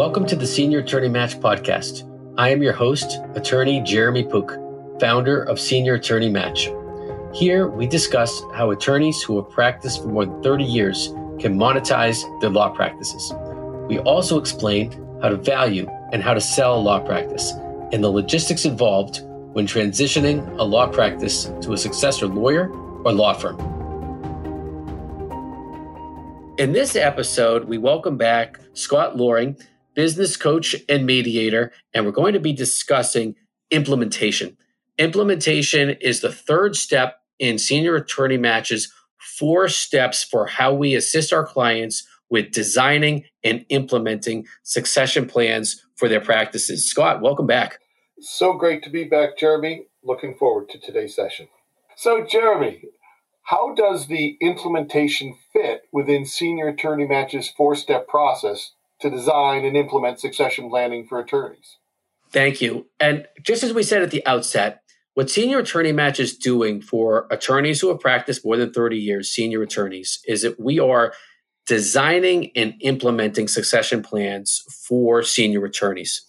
Welcome to the Senior Attorney Match podcast. I am your host, attorney Jeremy Pook, founder of Senior Attorney Match. Here, we discuss how attorneys who have practiced for more than 30 years can monetize their law practices. We also explain how to value and how to sell a law practice and the logistics involved when transitioning a law practice to a successor lawyer or law firm. In this episode, we welcome back Scott Loring, business coach and mediator, and we're going to be discussing implementation. Implementation is the third step in senior attorney matches, four steps for how we assist our clients with designing and implementing succession plans for their practices. Scott, welcome back. So great to be back, Jeremy. Looking forward to today's session. So, Jeremy, how does the implementation fit within Senior Attorney Match's four step process to design and implement succession planning for attorneys. Thank you. And just as we said at the outset, what Senior Attorney Match is doing for attorneys who have practiced more than 30 years, senior attorneys, is that we are designing and implementing succession plans for senior attorneys.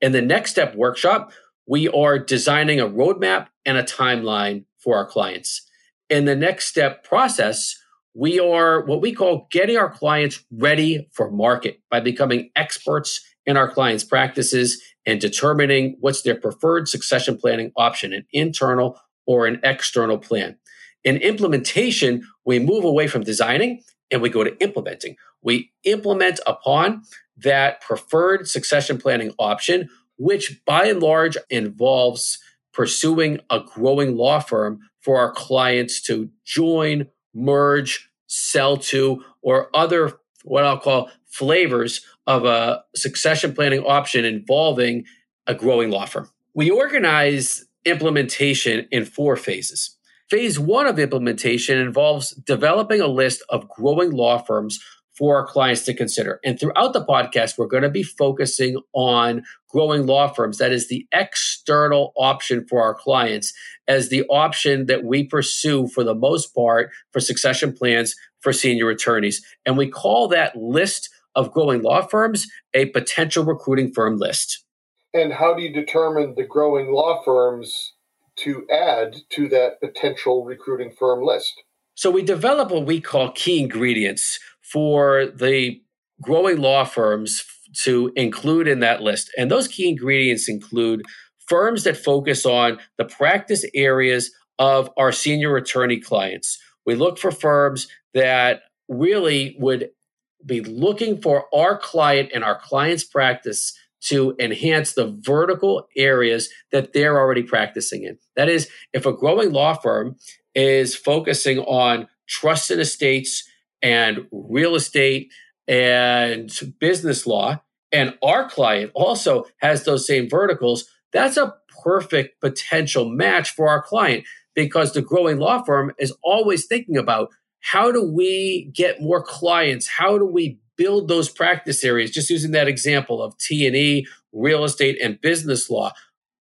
In the next step workshop, we are designing a roadmap and a timeline for our clients. In the next step process, we are what we call getting our clients ready for market by becoming experts in our clients' practices and determining what's their preferred succession planning option, an internal or an external plan. In implementation, we move away from designing and we go to implementing. We implement upon that preferred succession planning option, which by and large involves pursuing a growing law firm for our clients to join, merge, sell to, or other what I'll call flavors of a succession planning option involving a growing law firm. We organize implementation in four phases. Phase one of implementation involves developing a list of growing law firms for our clients to consider. And throughout the podcast, we're going to be focusing on growing law firms. That is the external option for our clients as the option that we pursue for the most part for succession plans for senior attorneys. And we call that list of growing law firms a potential recruiting firm list. And how do you determine the growing law firms to add to that potential recruiting firm list? So we develop what we call key ingredients for the growing law firms to include in that list. And those key ingredients include firms that focus on the practice areas of our senior attorney clients. We look for firms that really would be looking for our client and our client's practice to enhance the vertical areas that they're already practicing in. That is, if a growing law firm is focusing on trust and estates and real estate and business law, and our client also has those same verticals, that's a perfect potential match for our client because the growing law firm is always thinking about how do we get more clients? How do we build those practice areas? Just using that example of T&E, real estate and business law.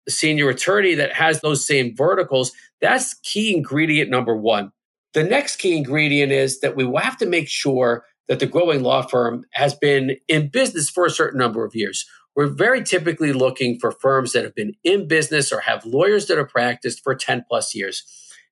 The senior attorney that has those same verticals, that's key ingredient number 1. The next key ingredient is that we will have to make sure that the growing law firm has been in business for a certain number of years. We're very typically looking for firms that have been in business or have lawyers that have practiced for 10 plus years.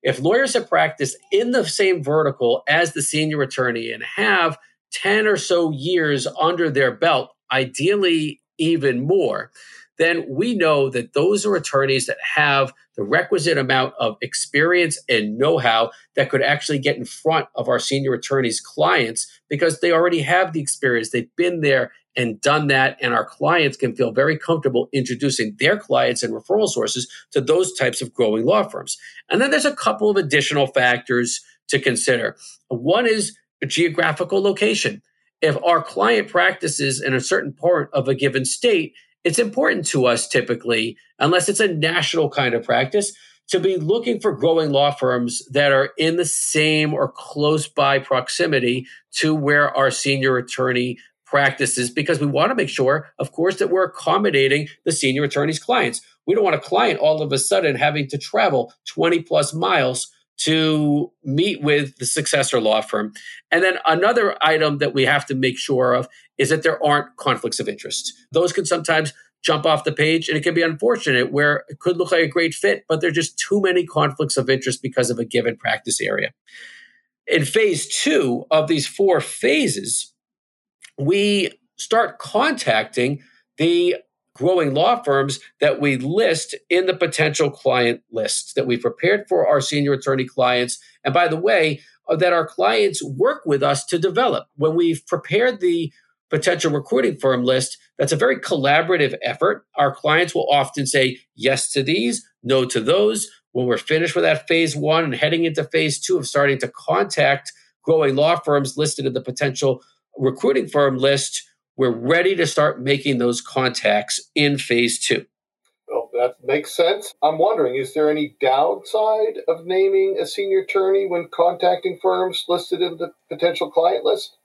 If lawyers have practiced in the same vertical as the senior attorney and have 10 or so years under their belt, ideally even more, then we know that those are attorneys that have the requisite amount of experience and know how that could actually get in front of our senior attorneys' clients because they already have the experience. They've been there and done that, and our clients can feel very comfortable introducing their clients and referral sources to those types of growing law firms. And then there's a couple of additional factors to consider. One is a geographical location. If our client practices in a certain part of a given state, it's important to us typically, unless it's a national kind of practice, to be looking for growing law firms that are in the same or close by proximity to where our senior attorney practices because we want to make sure, of course, that we're accommodating the senior attorney's clients. We don't want a client all of a sudden having to travel 20 plus miles to meet with the successor law firm. And then another item that we have to make sure of is that there aren't conflicts of interest. Those can sometimes jump off the page and it can be unfortunate where it could look like a great fit, but there's just too many conflicts of interest because of a given practice area. In phase two of these four phases, we start contacting the growing law firms that we list in the potential client list that we prepared for our senior attorney clients. And by the way, uh, that our clients work with us to develop. When we've prepared the potential recruiting firm list, that's a very collaborative effort. Our clients will often say yes to these, no to those. When we're finished with that phase one and heading into phase two of starting to contact growing law firms listed in the potential recruiting firm list, we're ready to start making those contacts in phase two. Well, that makes sense. I'm wondering, is there any downside of naming a senior attorney when contacting firms listed in the potential client list?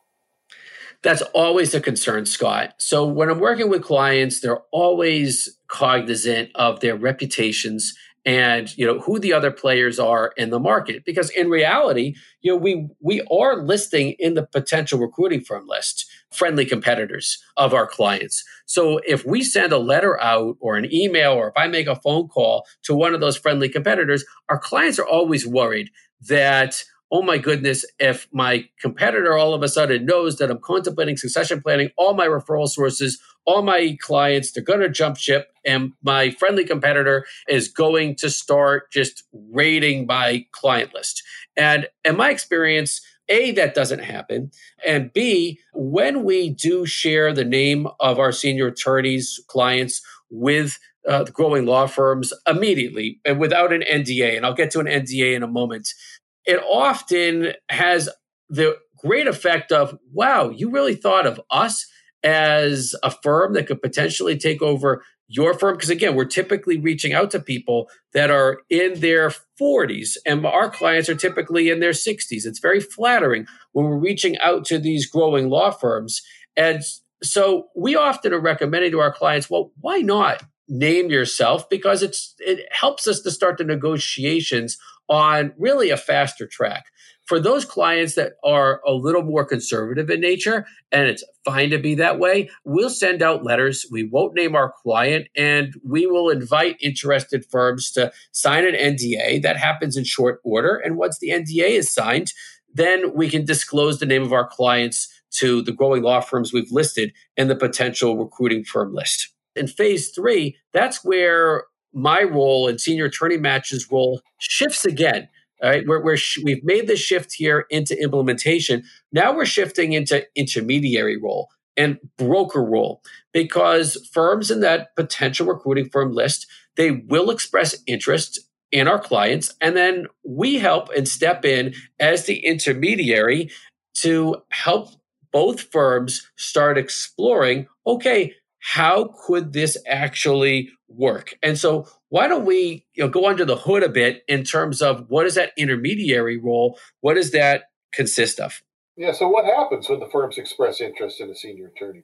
That's always a concern, Scott. So when I'm working with clients, they're always cognizant of their reputations and you know who the other players are in the market because in reality you know we we are listing in the potential recruiting firm list friendly competitors of our clients so if we send a letter out or an email or if i make a phone call to one of those friendly competitors our clients are always worried that oh my goodness, if my competitor all of a sudden knows that I'm contemplating succession planning, all my referral sources, all my clients, they're going to jump ship. And my friendly competitor is going to start just raiding my client list. And in my experience, a, that doesn't happen. And B, when we do share the name of our senior attorneys, clients with uh, growing law firms immediately and without an NDA, and I'll get to an NDA in a moment, it often has the great effect of, wow, you really thought of us as a firm that could potentially take over your firm? Because again, we're typically reaching out to people that are in their 40s, and our clients are typically in their 60s. It's very flattering when we're reaching out to these growing law firms. And so we often are recommending to our clients, well, why not name yourself? Because it's it helps us to start the negotiations on really a faster track. For those clients that are a little more conservative in nature, and it's fine to be that way, we'll send out letters. We won't name our client, and we will invite interested firms to sign an NDA. That happens in short order. And once the NDA is signed, then we can disclose the name of our clients to the growing law firms we've listed in the potential recruiting firm list. In phase three, that's where my role and senior attorney matches role shifts again. All right, we're, we're sh- we've made the shift here into implementation. Now we're shifting into intermediary role and broker role because firms in that potential recruiting firm list they will express interest in our clients and then we help and step in as the intermediary to help both firms start exploring okay how could this actually work? And so why don't we you know, go under the hood a bit in terms of what is that intermediary role? What does that consist of? Yeah, so what happens when the firms express interest in a senior attorney?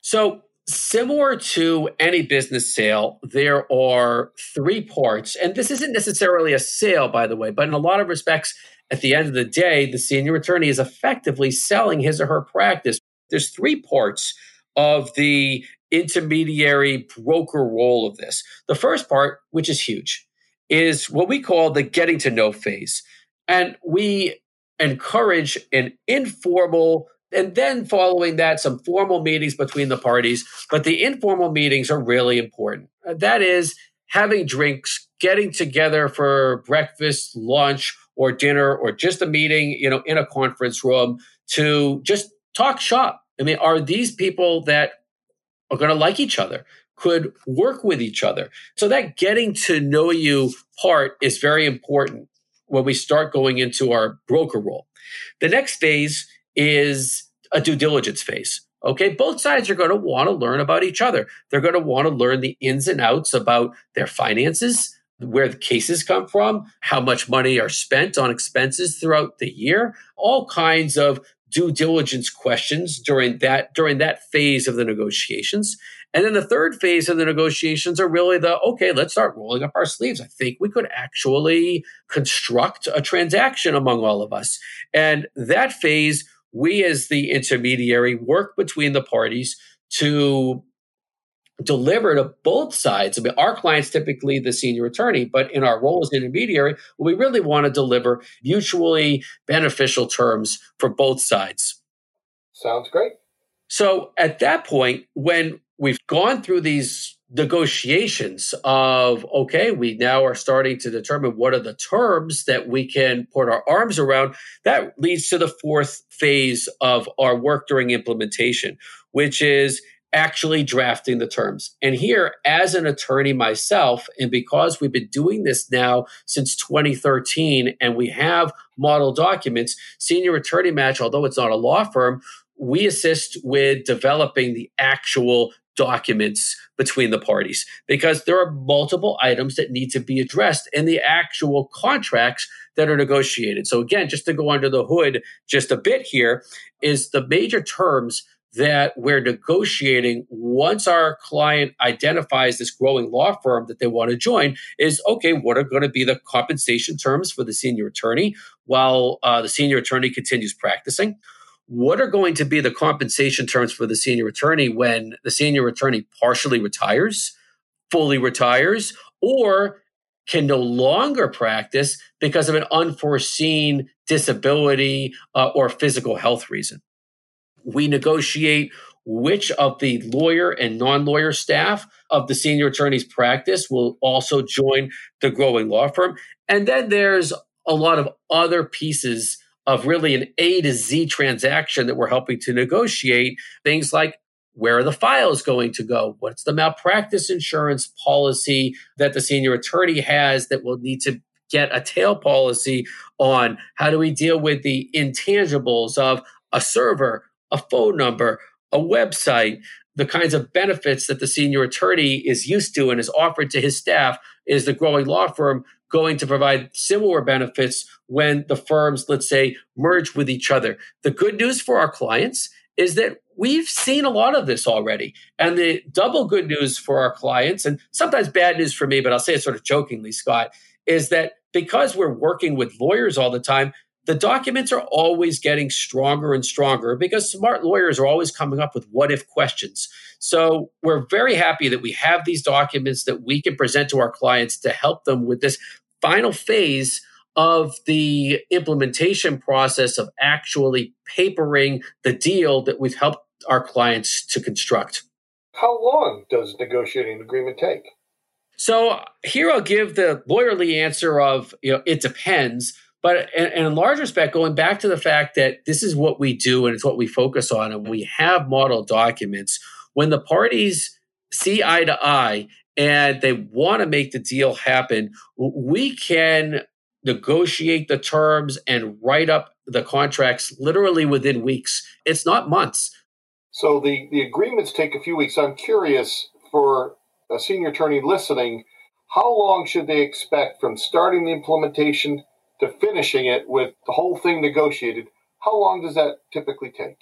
So similar to any business sale, there are three parts. And this isn't necessarily a sale, by the way, but in a lot of respects, at the end of the day, the senior attorney is effectively selling his or her practice. There's three parts of the intermediary broker role of this. The first part, which is huge, is what we call the getting to know phase. And we encourage an informal and then following that, some formal meetings between the parties. But the informal meetings are really important. Uh, that is having drinks, getting together for breakfast, lunch, or dinner, or just a meeting, you know, in a conference room to just talk shop. I mean, are these people that are going to like each other, could work with each other. So that getting to know you part is very important when we start going into our broker role. The next phase is a due diligence phase. Okay, both sides are going to want to learn about each other. They're going to want to learn the ins and outs about their finances, where the cases come from, how much money are spent on expenses throughout the year, all kinds of due diligence questions during that during that phase of the negotiations And then the third phase of the negotiations are really the okay, let's start rolling up our sleeves. I think we could actually construct a transaction among all of us. And that phase, we as the intermediary work between the parties to deliver to both sides. I mean, our client's typically the senior attorney, but in our role as intermediary, we really want to deliver mutually beneficial terms for both sides. Sounds great. So at that point, when we've gone through these negotiations of okay we now are starting to determine what are the terms that we can put our arms around that leads to the fourth phase of our work during implementation which is actually drafting the terms. And here, as an attorney myself, and because we've been doing this now since 2013 and we have model documents, Senior Attorney Match, although it's not a law firm, we assist with developing the actual documents between the parties because there are multiple items that need to be addressed in the actual contracts that are negotiated. So, again, just to go under the hood just a bit here, is the major terms that we're negotiating once our client identifies this growing law firm that they want to join is okay what are going to be the compensation terms for the senior attorney while uh, the senior attorney continues practicing? What are going to be the compensation terms for the senior attorney when the senior attorney partially retires fully retires or can no longer practice because of an unforeseen disability uh, or physical health reason we negotiate which of the lawyer and non lawyer staff of the senior attorney's practice will also join the growing law firm. And then there's a lot of other pieces of really an A to Z transaction that we're helping to negotiate. Things like where are the files going to go? What's the malpractice insurance policy that the senior attorney has that will need to get a tail policy on? How do we deal with the intangibles of a server, a phone number, a website, the kinds of benefits that the senior attorney is used to and is offered to his staff is the growing law firm going to provide similar benefits when the firms, let's say, merge with each other. The good news for our clients is that we've seen a lot of this already. And the double good news for our clients, and sometimes bad news for me, but I'll say it sort of jokingly, Scott, is that because we're working with lawyers all the time, the documents are always getting stronger and stronger because smart lawyers are always coming up with what if questions. So we're very happy that we have these documents that we can present to our clients to help them with this final phase of the implementation process of actually papering the deal that we've helped our clients to construct. How long does negotiating an agreement take? So here I'll give the lawyerly answer of, you know, it depends but in, large respect, going back to the fact that this is what we do and it's what we focus on, and we have model documents, when the parties see eye to eye and they want to make the deal happen, we can negotiate the terms and write up the contracts literally within weeks. It's not months. So the, the agreements take a few weeks. I'm curious for a senior attorney listening, how long should they expect from starting the implementation to finishing it with the whole thing negotiated, how long does that typically take?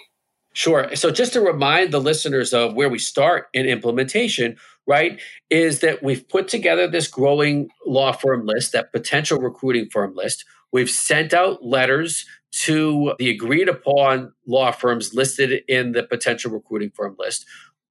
Sure. So, just to remind the listeners of where we start in implementation, right, is that we've put together this growing law firm list, that potential recruiting firm list. We've sent out letters to the agreed upon law firms listed in the potential recruiting firm list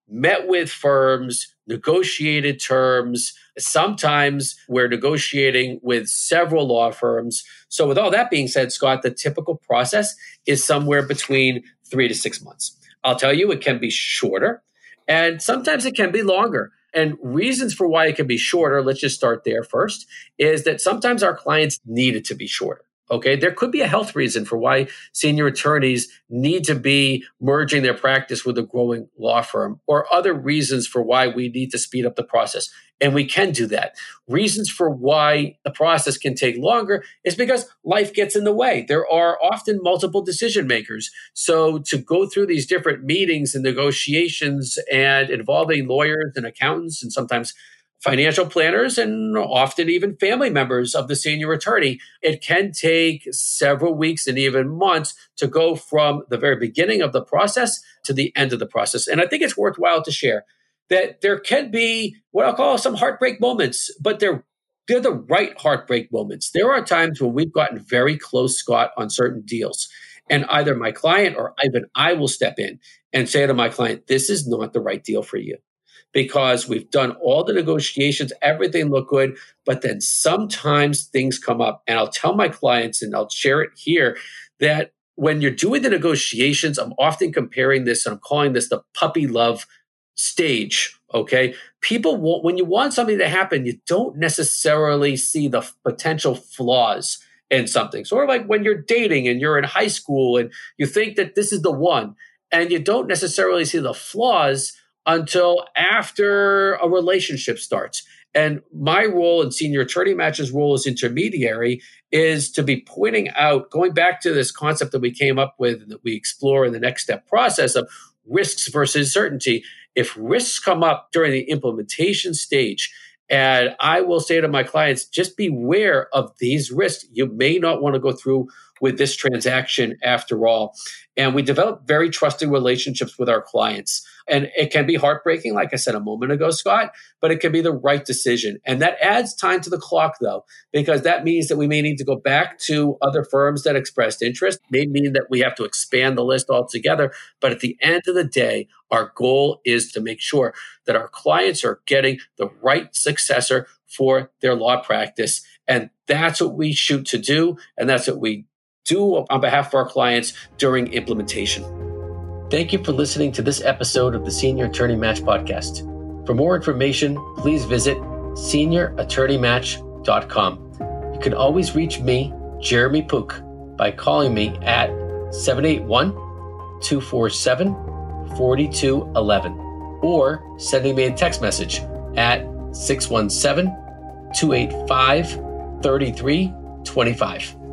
met with firms, negotiated terms. Sometimes we're negotiating with several law firms. So, with all that being said, Scott, the typical process is somewhere between three to six months. I'll tell you, it can be shorter, and sometimes it can be longer. And reasons for why it can be shorter, let's just start there first, is that sometimes our clients need it to be shorter. Okay, there could be a health reason for why senior attorneys need to be merging their practice with a growing law firm, or other reasons for why we need to speed up the process. And we can do that. Reasons for why the process can take longer is because life gets in the way. There are often multiple decision makers. So to go through these different meetings and negotiations and involving lawyers and accountants and sometimes financial planners and often even family members of the senior attorney. It can take several weeks and even months to go from the very beginning of the process to the end of the process. And I think it's worthwhile to share. that there can be what I'll call some heartbreak moments, but they're they're the right heartbreak moments. There are times when we've gotten very close, Scott, on certain deals. And either my client or even I will step in and say to my client, this is not the right deal for you because we've done all the negotiations, everything looked good, but then sometimes things come up. And I'll tell my clients and I'll share it here that when you're doing the negotiations, I'm often comparing this and I'm calling this the puppy love stage. Okay. People want, when you want something to happen, you don't necessarily see the potential flaws in something. Sort of like when you're dating and you're in high school and you think that this is the one and you don't necessarily see the flaws until after a relationship starts. And my role in senior attorney matches role as intermediary is to be pointing out, going back to this concept that we came up with that we explore in the next step process of risks versus certainty. If risks come up during the implementation stage, and I will say to my clients, just beware of these risks. You may not want to go through with this transaction after all. And we develop very trusting relationships with our clients. And it can be heartbreaking, like I said a moment ago, Scott, but it can be the right decision. And that adds time to the clock, though, because that means that we may need to go back to other firms that expressed interest, may mean that we have to expand the list altogether. But at the end of the day, our goal is to make sure that our clients are getting the right successor for their law practice. And that's what we shoot to do. And that's what we do on behalf of our clients during implementation. Thank you for listening to this episode of the Senior Attorney Match Podcast. For more information, please visit seniorattorneymatch.com. You can always reach me, Jeremy Pook, by calling me at 781 247 4211 or sending me a text message at 617 285 3325.